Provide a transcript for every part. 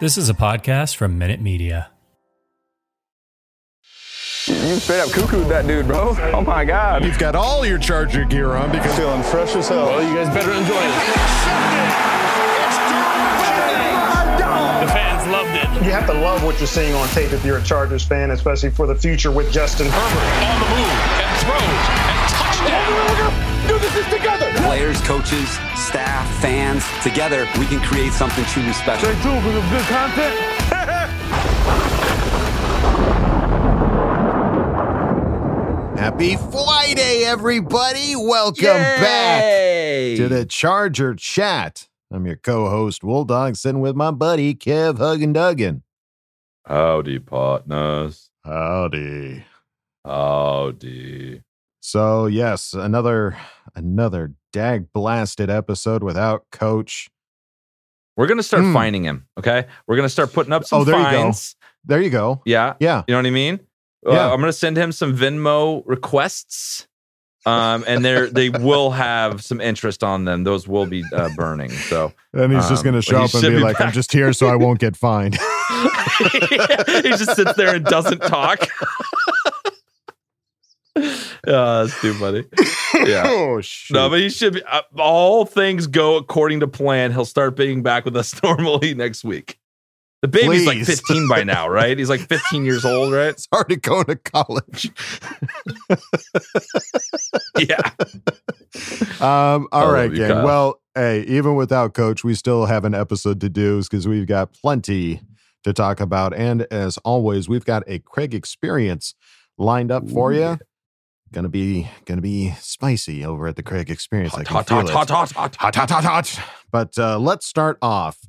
This is a podcast from Minute Media. You straight up cuckooed that dude, bro. Oh my God. You've got all your Charger gear on because feeling fresh as hell. Well, you guys better enjoy it. The fans loved it. You have to love what you're seeing on tape if you're a Chargers fan, especially for the future with Justin Herbert on the move and throws and touchdown. Do this together. Players, coaches, staff, fans, together we can create something truly special. Stay tuned for some good content. Happy Friday, everybody. Welcome Yay! back to the Charger Chat. I'm your co-host, Wool Dog, sitting with my buddy Kev Huggin Duggan. Howdy, partners. Howdy. Howdy. So yes, another another dag blasted episode without coach. We're gonna start Hmm. finding him. Okay, we're gonna start putting up some Oh, there you go. fines. There you go. Yeah, Yeah. you know what I mean. Uh, Yeah. I'm gonna send him some Venmo requests, um, and they they will have some interest on them. Those will be uh, burning. So And he's just Um, going to show up and be be like, "I'm just here so I won't get fined." he just sits there and doesn't talk. oh, that's too funny. Yeah. oh shit. No, but he should be. Uh, all things go according to plan. He'll start being back with us normally next week. The baby's like 15 by now, right? He's like 15 years old, right? It's already going to college. Yeah. Um, all I right, you, gang. Kyle. Well, hey, even without coach, we still have an episode to do because we've got plenty to talk about. And as always, we've got a Craig experience lined up for Ooh, you. yeah. Gonna be gonna be spicy over at the Craig experience. I Hot, can hot, feel hot, it. hot, hot, hot. hot, hot, hot. But uh, let's start off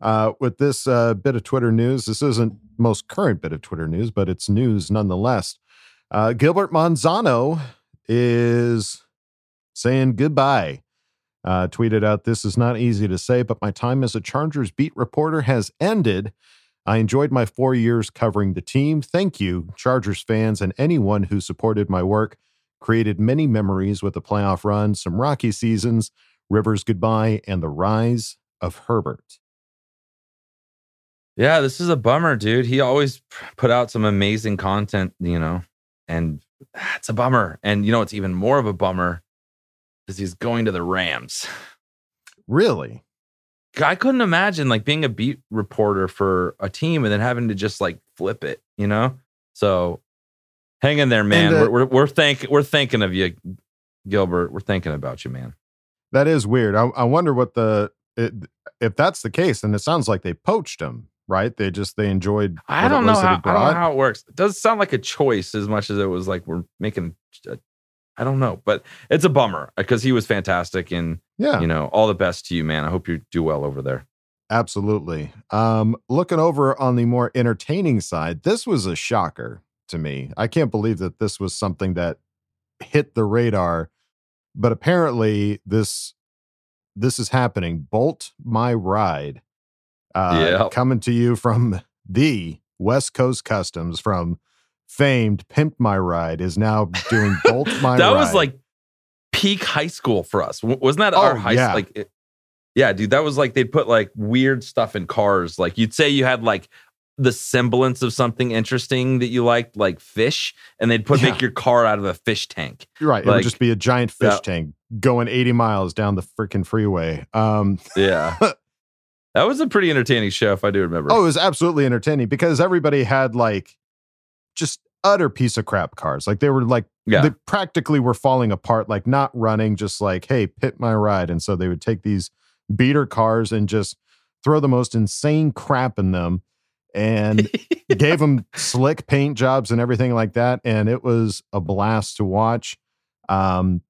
uh, with this uh, bit of Twitter news. This isn't most current bit of Twitter news, but it's news nonetheless. Uh, Gilbert Manzano is saying goodbye. Uh, tweeted out, "This is not easy to say, but my time as a Chargers beat reporter has ended." I enjoyed my four years covering the team. Thank you, Chargers fans, and anyone who supported my work. Created many memories with the playoff run, some rocky seasons, Rivers goodbye, and the rise of Herbert. Yeah, this is a bummer, dude. He always put out some amazing content, you know, and it's a bummer. And you know, it's even more of a bummer is he's going to the Rams. Really? I couldn't imagine like being a beat reporter for a team and then having to just like flip it, you know? So hang in there, man. And, uh, we're, we're, we're thank we're thinking of you, Gilbert. We're thinking about you, man. That is weird. I, I wonder what the it, if that's the case, and it sounds like they poached him, right? They just they enjoyed. I don't know was that he how I don't know how it works. It does sound like a choice as much as it was like we're making. I I don't know, but it's a bummer because he was fantastic and Yeah, you know all the best to you, man. I hope you do well over there. absolutely. Um, looking over on the more entertaining side, this was a shocker to me. I can't believe that this was something that hit the radar, but apparently this this is happening. Bolt my ride. Uh, Yep. coming to you from the West Coast Customs from famed Pimp My Ride is now doing Bolt My that Ride. That was like peak high school for us. Wasn't that our Oh, high yeah. like it, Yeah, dude, that was like they'd put like weird stuff in cars. Like you'd say you had like the semblance of something interesting that you liked, like fish, and they'd put Yeah. make your car out of a fish tank. right. it would just be a giant fish Yeah. tank going 80 miles down the freaking freeway. Um, Yeah. That was a pretty entertaining show, if I do remember. Oh, it was absolutely entertaining because everybody had like just utter piece of crap cars. Like they were like yeah. they practically were falling apart, like not running, just like, hey, pit my ride. And so they would take these beater cars and just throw the most insane crap in them and gave them slick paint jobs and everything like that. And it was a blast to watch. Um,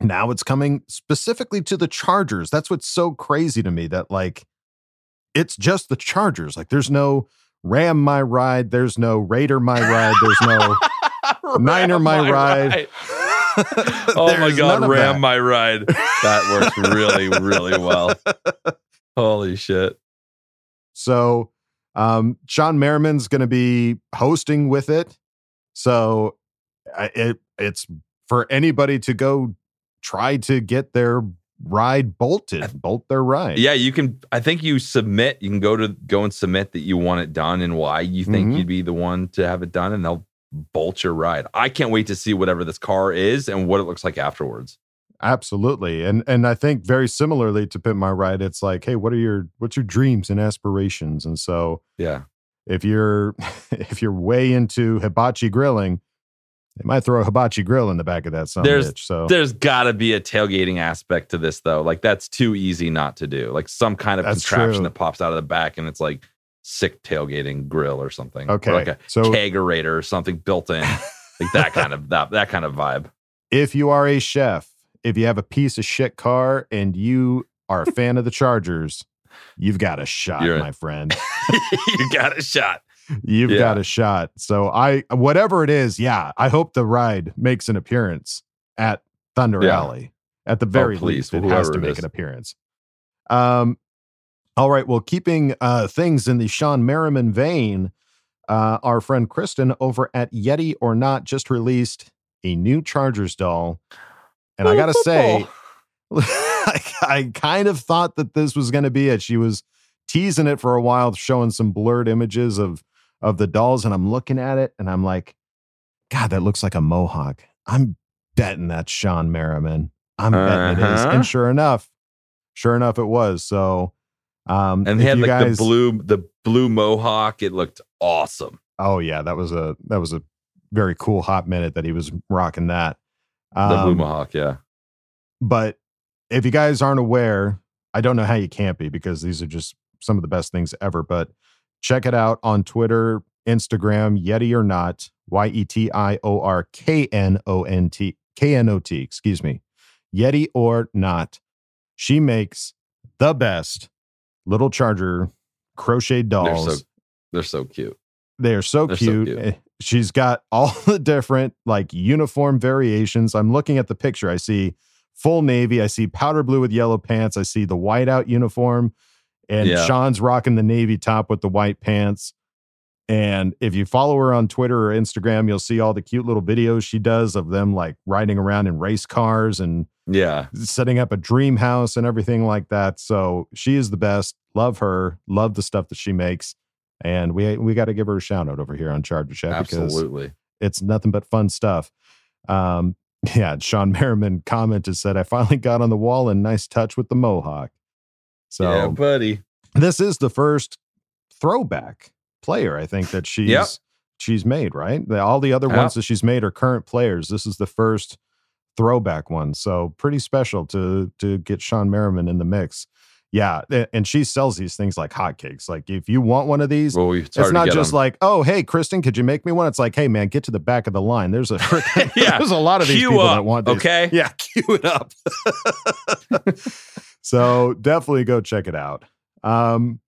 now it's coming specifically to the Chargers. That's what's so crazy to me that like it's just the Chargers. Like there's no Ram my ride, there's no Raider my ride, there's no Niner my, my ride. ride. oh my god, Ram my ride. That works really, really well. Holy shit. So um Shawne Merriman's gonna be hosting with it. So it it's for anybody to go try to get their ride bolted, bolt their ride. Yeah, you can. I think you submit. You can go to go and submit that you want it done and why you think mm-hmm. you'd be the one to have it done, and they'll bolt your ride. I can't wait to see whatever this car is and what it looks like afterwards. Absolutely, and and I think very similarly to Pimp My Ride, it's like, hey, what are your what's your dreams and aspirations? And so, yeah, if you're if you're way into hibachi grilling, they might throw a hibachi grill in the back of that son there's, bitch. So there's got to be a tailgating aspect to this, though. Like that's too easy not to do. Like some kind of that's contraption true. that pops out of the back, and it's like sick tailgating grill or something. Okay, or like a so, kegerator or something built in, like that kind of that that kind of vibe. If you are a chef, if you have a piece of shit car and you are a fan of the Chargers, you've got a shot, You're my friend. you got a shot you've yeah. got a shot. So I whatever it is, yeah, I hope the ride makes an appearance at Thunder yeah. Alley. At the oh, very oh, least, it has to make an appearance. Um all right, well, keeping uh things in the Shawne Merriman vein, uh our friend Kristen over at Yeti or Knot just released a new Chargers doll. And I gotta say, I, I kind of thought that this was going to be it. She was teasing it for a while, showing some blurred images of of the dolls and I'm looking at it and I'm like, God, that looks like a mohawk. I'm betting that's Shawne Merriman. I'm uh-huh. betting it is. And uh-huh. sure enough, sure enough, it was. So, um, and he had like guys, the blue, the blue mohawk. It looked awesome. Oh yeah, that was a that was a very cool hot minute that he was rocking that. Um, the blue um, mohawk, yeah. But if you guys aren't aware, I don't know how you can't be because these are just some of the best things ever. But Check it out on Twitter, Instagram, Yeti or Knot, Y E T I O R K N O N T, K N O T, excuse me. Yeti or Knot. She makes the best little charger crocheted dolls. They're so, they're so cute. They are so they're cute. So cute. Eh, she's got all the different like uniform variations. I'm looking at the picture. I see full navy. I see powder blue with yellow pants. I see the whiteout uniform. And yeah. Shawne's rocking the navy top with the white pants. And if you follow her on Twitter or Instagram, you'll see all the cute little videos she does of them like riding around in race cars and yeah, setting up a dream house and everything like that. So she is the best. Love her. Love the stuff that she makes. And we we got to give her a shout out over here on Charger Chat Absolutely. it's nothing but fun stuff. Um, yeah, Shawne Merriman commented said, I finally got on the wall and nice touch with the mohawk. So, yeah, buddy, this is the first throwback player I think that she's yep. she's made. Right, the, all the other yep. ones that she's made are current players. This is the first throwback one, so pretty special to to get Shawne Merriman in the mix. Yeah, and she sells these things like hotcakes. Like if you want one of these, well, it's not just them. like, oh, hey, Kristen, could you make me one? It's like, hey, man, get to the back of the line. There's a yeah. there's a lot of these people up, that want these. Okay, yeah, queue it up. so definitely go check it out. Um,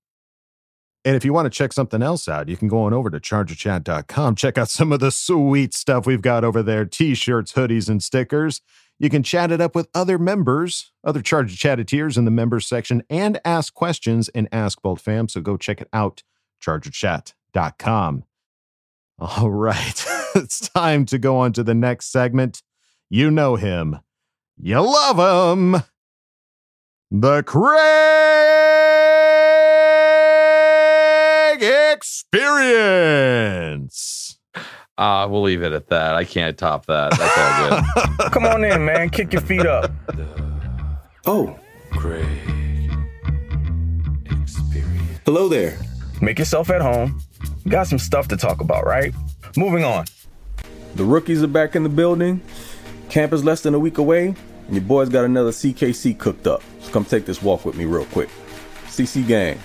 and if you want to check something else out, you can go on over to chargerchat.com. Check out some of the sweet stuff we've got over there t shirts, hoodies, and stickers. You can chat it up with other members, other Charger Chatteteers in the members section, and ask questions in Ask Bolt Fam. So go check it out, chargerchat.com. All right, it's time to go on to the next segment. You know him, you love him. The Craig Experience. Uh, we'll leave it at that. I can't top that. That's all good. Come on in, man. Kick your feet up. oh. Craig Experience. Hello there. Make yourself at home. Got some stuff to talk about, right? Moving on. The rookies are back in the building. Camp is less than a week away, and your boy's got another CKC cooked up. So come take this walk with me real quick. CC gang.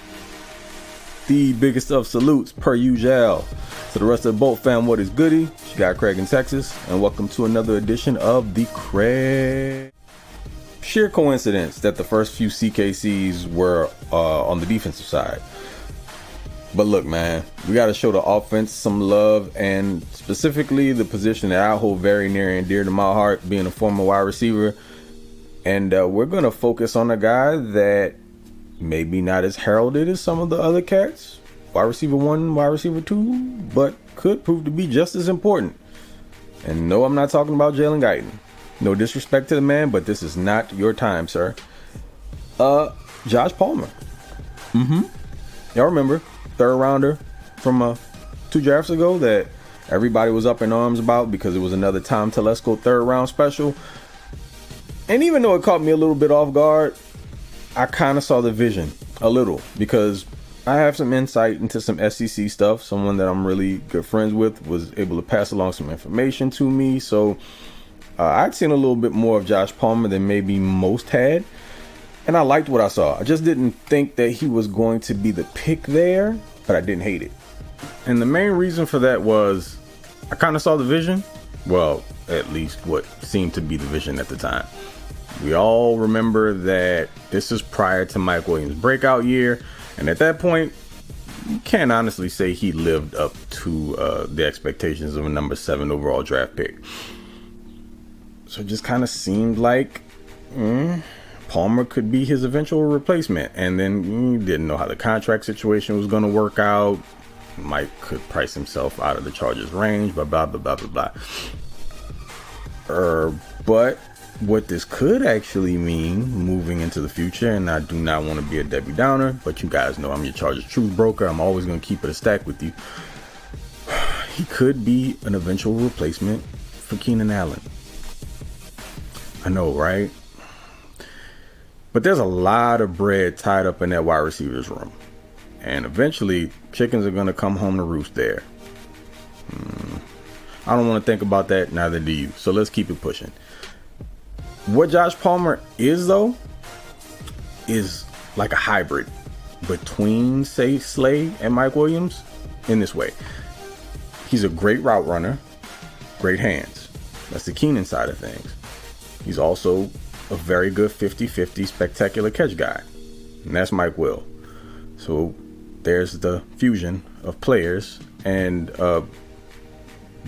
The biggest of salutes per usual. To the rest of the boat fam, what is goody? You got Craig in Texas, and welcome to another edition of the Craig. Sheer coincidence that the first few CKCs were uh, on the defensive side. But look, man, we got to show the offense some love, and specifically the position that I hold very near and dear to my heart, being a former wide receiver. And uh, we're going to focus on a guy that maybe not as heralded as some of the other cats, wide receiver one, wide receiver two, but could prove to be just as important. And no, I'm not talking about Jalen Guyton. No disrespect to the man, but this is not your time, sir. Uh, Josh Palmer. Mm-hmm. Y'all remember third rounder from uh, two drafts ago that everybody was up in arms about because it was another Tom Telesco third round special. And even though it caught me a little bit off guard, I kind of saw the vision a little because I have some insight into some SEC stuff. Someone that I'm really good friends with was able to pass along some information to me. So uh, I'd seen a little bit more of Josh Palmer than maybe most had. And I liked what I saw. I just didn't think that he was going to be the pick there, but I didn't hate it. And the main reason for that was I kind of saw the vision. Well, at least what seemed to be the vision at the time. We all remember that this is prior to Mike Williams' breakout year. And at that point, you can't honestly say he lived up to uh, the expectations of a number seven overall draft pick. So it just kind of seemed like mm, Palmer could be his eventual replacement. And then mm, didn't know how the contract situation was going to work out. Mike could price himself out of the Chargers range, blah, blah, blah, blah, blah, blah. Er, but what this could actually mean moving into the future, and I do not want to be a Debbie Downer, but you guys know I'm your Chargers truth broker. I'm always going to keep it a stack with you. He could be an eventual replacement for Keenan Allen. I know, right? But there's a lot of bread tied up in that wide receivers room. And eventually, chickens are going to come home to roost there. Hmm. I don't want to think about that, neither do you. So let's keep it pushing. What Josh Palmer is, though, is like a hybrid between, say, Slay and Mike Williams in this way. He's a great route runner, great hands. That's the Keenan side of things. He's also a very good 50 50 spectacular catch guy. And that's Mike Will. So there's the fusion of players. And uh,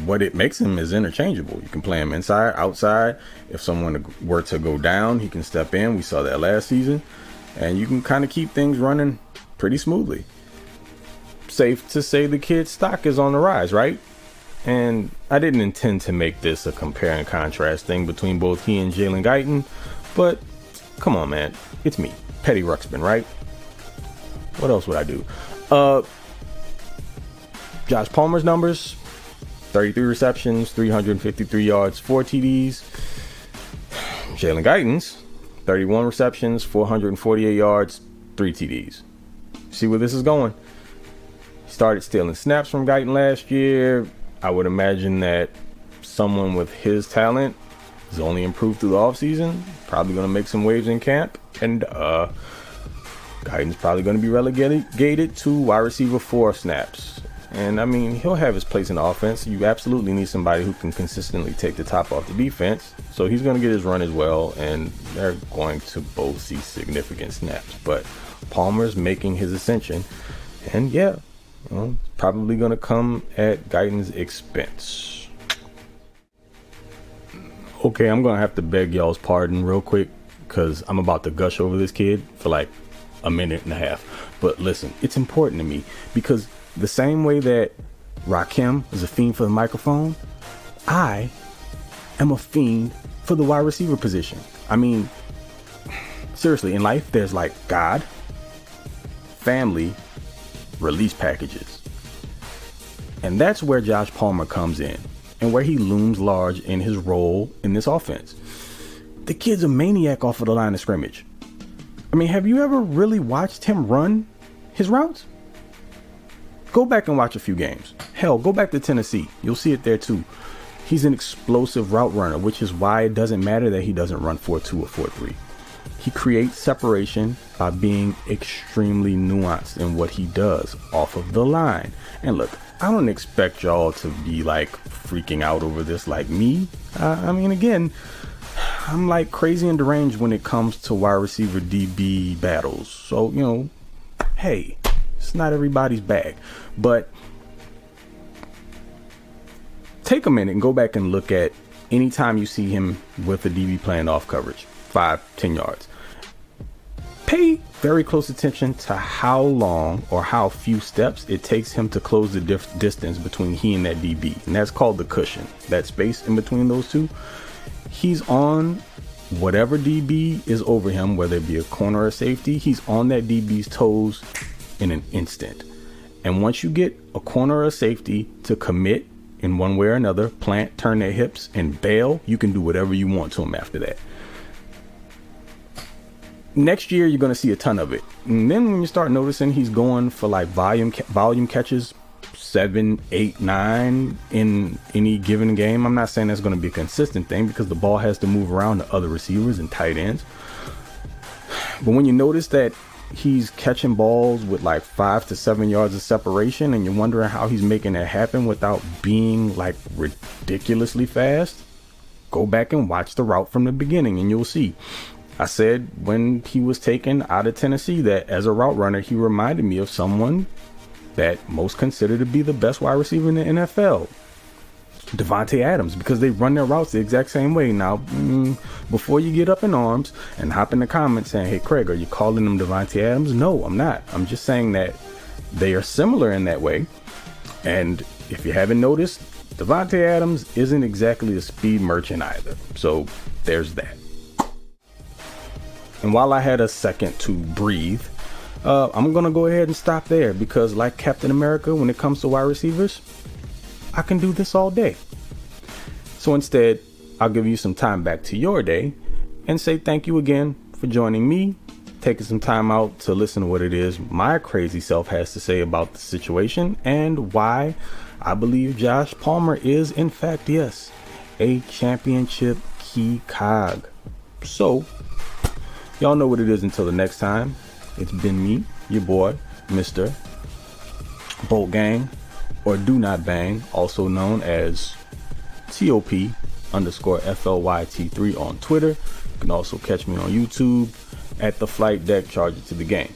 what it makes him is interchangeable. You can play him inside, outside. If someone were to go down, he can step in. We saw that last season. And you can kind of keep things running pretty smoothly. Safe to say the kid's stock is on the rise, right? And I didn't intend to make this a compare and contrast thing between both he and Jalen Guyton, but come on, man. It's me, Petty Ruxpin, right? What else would I do? Uh, Josh Palmer's numbers 33 receptions, 353 yards, 4 TDs. Jalen Guyton's 31 receptions, 448 yards, 3 TDs. See where this is going? Started stealing snaps from Guyton last year. I would imagine that someone with his talent is only improved through the offseason. Probably going to make some waves in camp. And uh, Guyton's probably going to be relegated to wide receiver four snaps. And I mean, he'll have his place in the offense. You absolutely need somebody who can consistently take the top off the defense. So he's going to get his run as well, and they're going to both see significant snaps. But Palmer's making his ascension, and yeah, well, probably going to come at Guyton's expense. Okay, I'm going to have to beg y'all's pardon real quick because I'm about to gush over this kid for like a minute and a half. But listen, it's important to me because the same way that Rakim is a fiend for the microphone, I am a fiend for the wide receiver position. I mean, seriously, in life, there's like God, family, release packages. And that's where Josh Palmer comes in and where he looms large in his role in this offense. The kid's a maniac off of the line of scrimmage. I mean, have you ever really watched him run? his routes, go back and watch a few games. Hell, go back to Tennessee. You'll see it there too. He's an explosive route runner, which is why it doesn't matter that he doesn't run 4 2 or 4 3. He creates separation by being extremely nuanced in what he does off of the line. And look, I don't expect y'all to be like freaking out over this like me. Uh, I mean, again, I'm like crazy and deranged when it comes to wide receiver DB battles. So, you know, hey, it's not everybody's bag. But take a minute and go back and look at anytime you see him with a DB playing off coverage, five, ten yards pay very close attention to how long or how few steps it takes him to close the dif- distance between he and that DB. And that's called the cushion, that space in between those two. He's on whatever DB is over him, whether it be a corner or safety, he's on that DB's toes in an instant. And once you get a corner or safety to commit in one way or another, plant, turn their hips, and bail, you can do whatever you want to them after that next year you're going to see a ton of it. And then when you start noticing he's going for like volume volume catches, seven, eight, nine in any given game. I'm not saying that's going to be a consistent thing because the ball has to move around to other receivers and tight ends. But when you notice that he's catching balls with like five to seven yards of separation, and you're wondering how he's making that happen without being like ridiculously fast, go back and watch the route from the beginning, and you'll see I said when he was taken out of Tennessee that as a route runner, he reminded me of someone that most consider to be the best wide receiver in the NFL. Davante Adams, because they run their routes the exact same way. Now, mm, before you get up in arms and hop in the comments saying, "Hey, Craig, are you calling them Davante Adams?" No, I'm not. I'm just saying that they are similar in that way. And if you haven't noticed, Davante Adams isn't exactly a speed merchant either. So there's that. And while I had a second to breathe, uh, I'm to go ahead and stop there because, like Captain America, when it comes to wide receivers, I can do this all day. So instead, I'll give you some time back to your day and say thank you again for joining me, taking some time out to listen to what it is my crazy self has to say about the situation and why I believe Josh Palmer is, in fact, yes, a championship key cog. So, Y'all know what it is until the next time. It's been me, your boy, Mr. Bolt Gang, or Do Not Bang, also known as TOP underscore FLYT3 on Twitter. You can also catch me on YouTube at the flight deck, charge it to the game.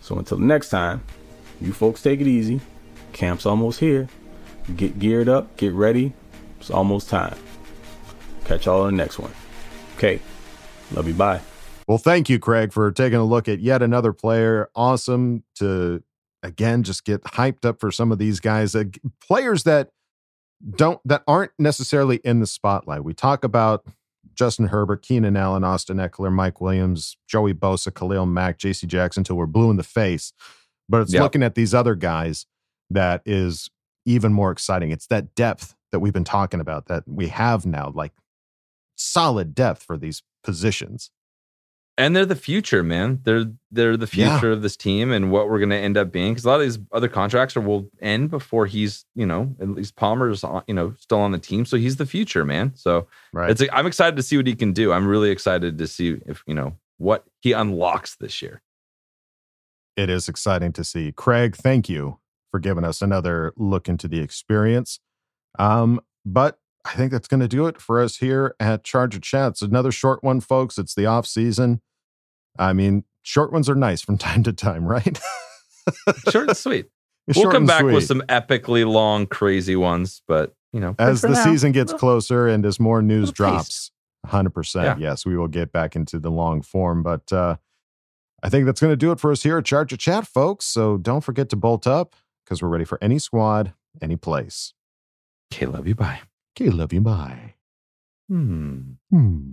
So until next time, you folks take it easy. Camp's almost here. Get geared up, get ready. It's almost time. Catch y'all in the next one. Okay. Love you. Bye. Well, thank you, Craig, for taking a look at yet another player. Awesome to again just get hyped up for some of these guys, uh, players that don't that aren't necessarily in the spotlight. We talk about Justin Herbert, Keenan Allen, Austin Ekeler, Mike Williams, Joey Bosa, Khalil Mack, J.C. Jackson until we're blue in the face. But it's yep. looking at these other guys that is even more exciting. It's that depth that we've been talking about that we have now, like solid depth for these positions and they're the future, man. They're they're the future yeah. of this team and what we're going to end up being. Because a lot of these other contracts are, will end before he's, you know, at least Palmer's, on, you know, still on the team. So he's the future, man. So right. it's. I'm excited to see what he can do. I'm really excited to see if you know what he unlocks this year. It is exciting to see. Craig, thank you for giving us another look into the experience. Um, but I think that's going to do it for us here at Charger Chats. Another short one, folks. It's the off season. I mean, short ones are nice from time to time, right? short and sweet. we'll come back sweet. with some epically long, crazy ones, but you know, as the now, season gets closer and as more news drops, hundred percent, yes, we will get back into the long form. But uh, I think that's going to do it for us here at Charger Chat, folks. So don't forget to bolt up because we're ready for any squad, any place. Okay, love you. Bye. Okay, love you. Bye. Hmm. Hmm.